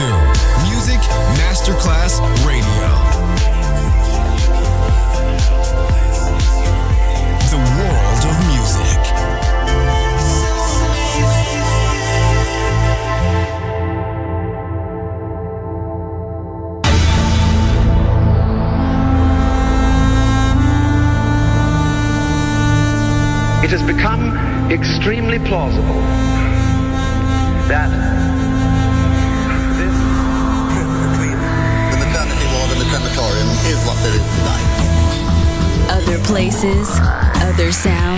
to Music Masterclass Radio. The world of music. It has become extremely plausible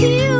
You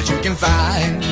that you can find.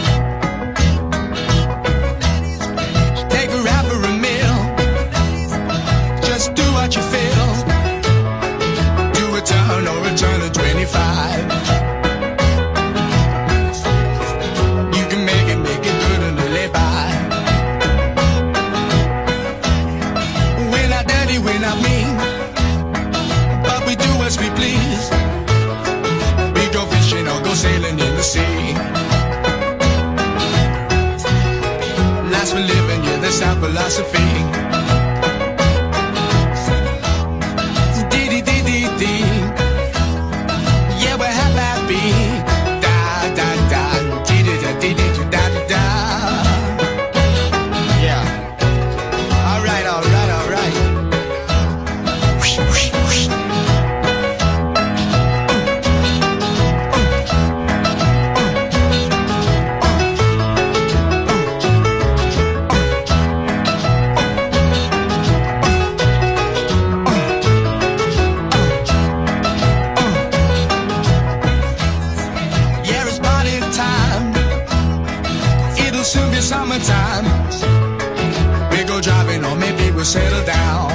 settle down.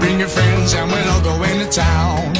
Bring your friends and we'll all go into town.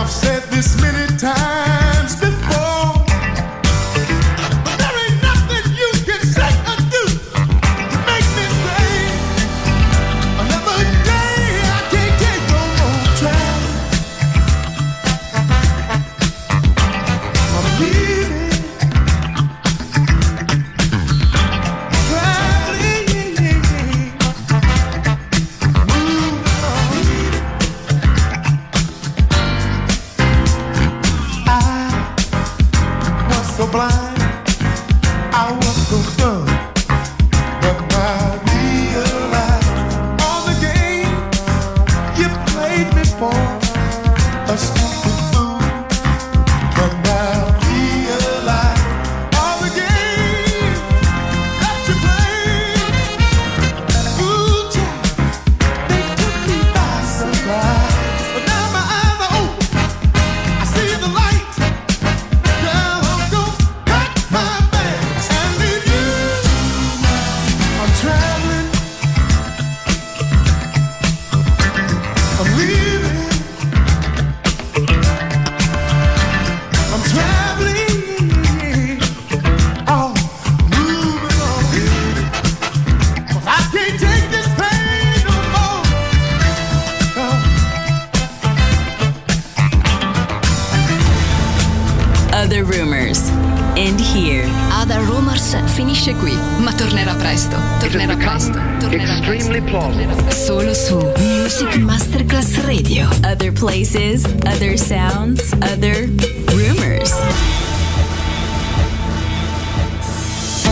I've said this many times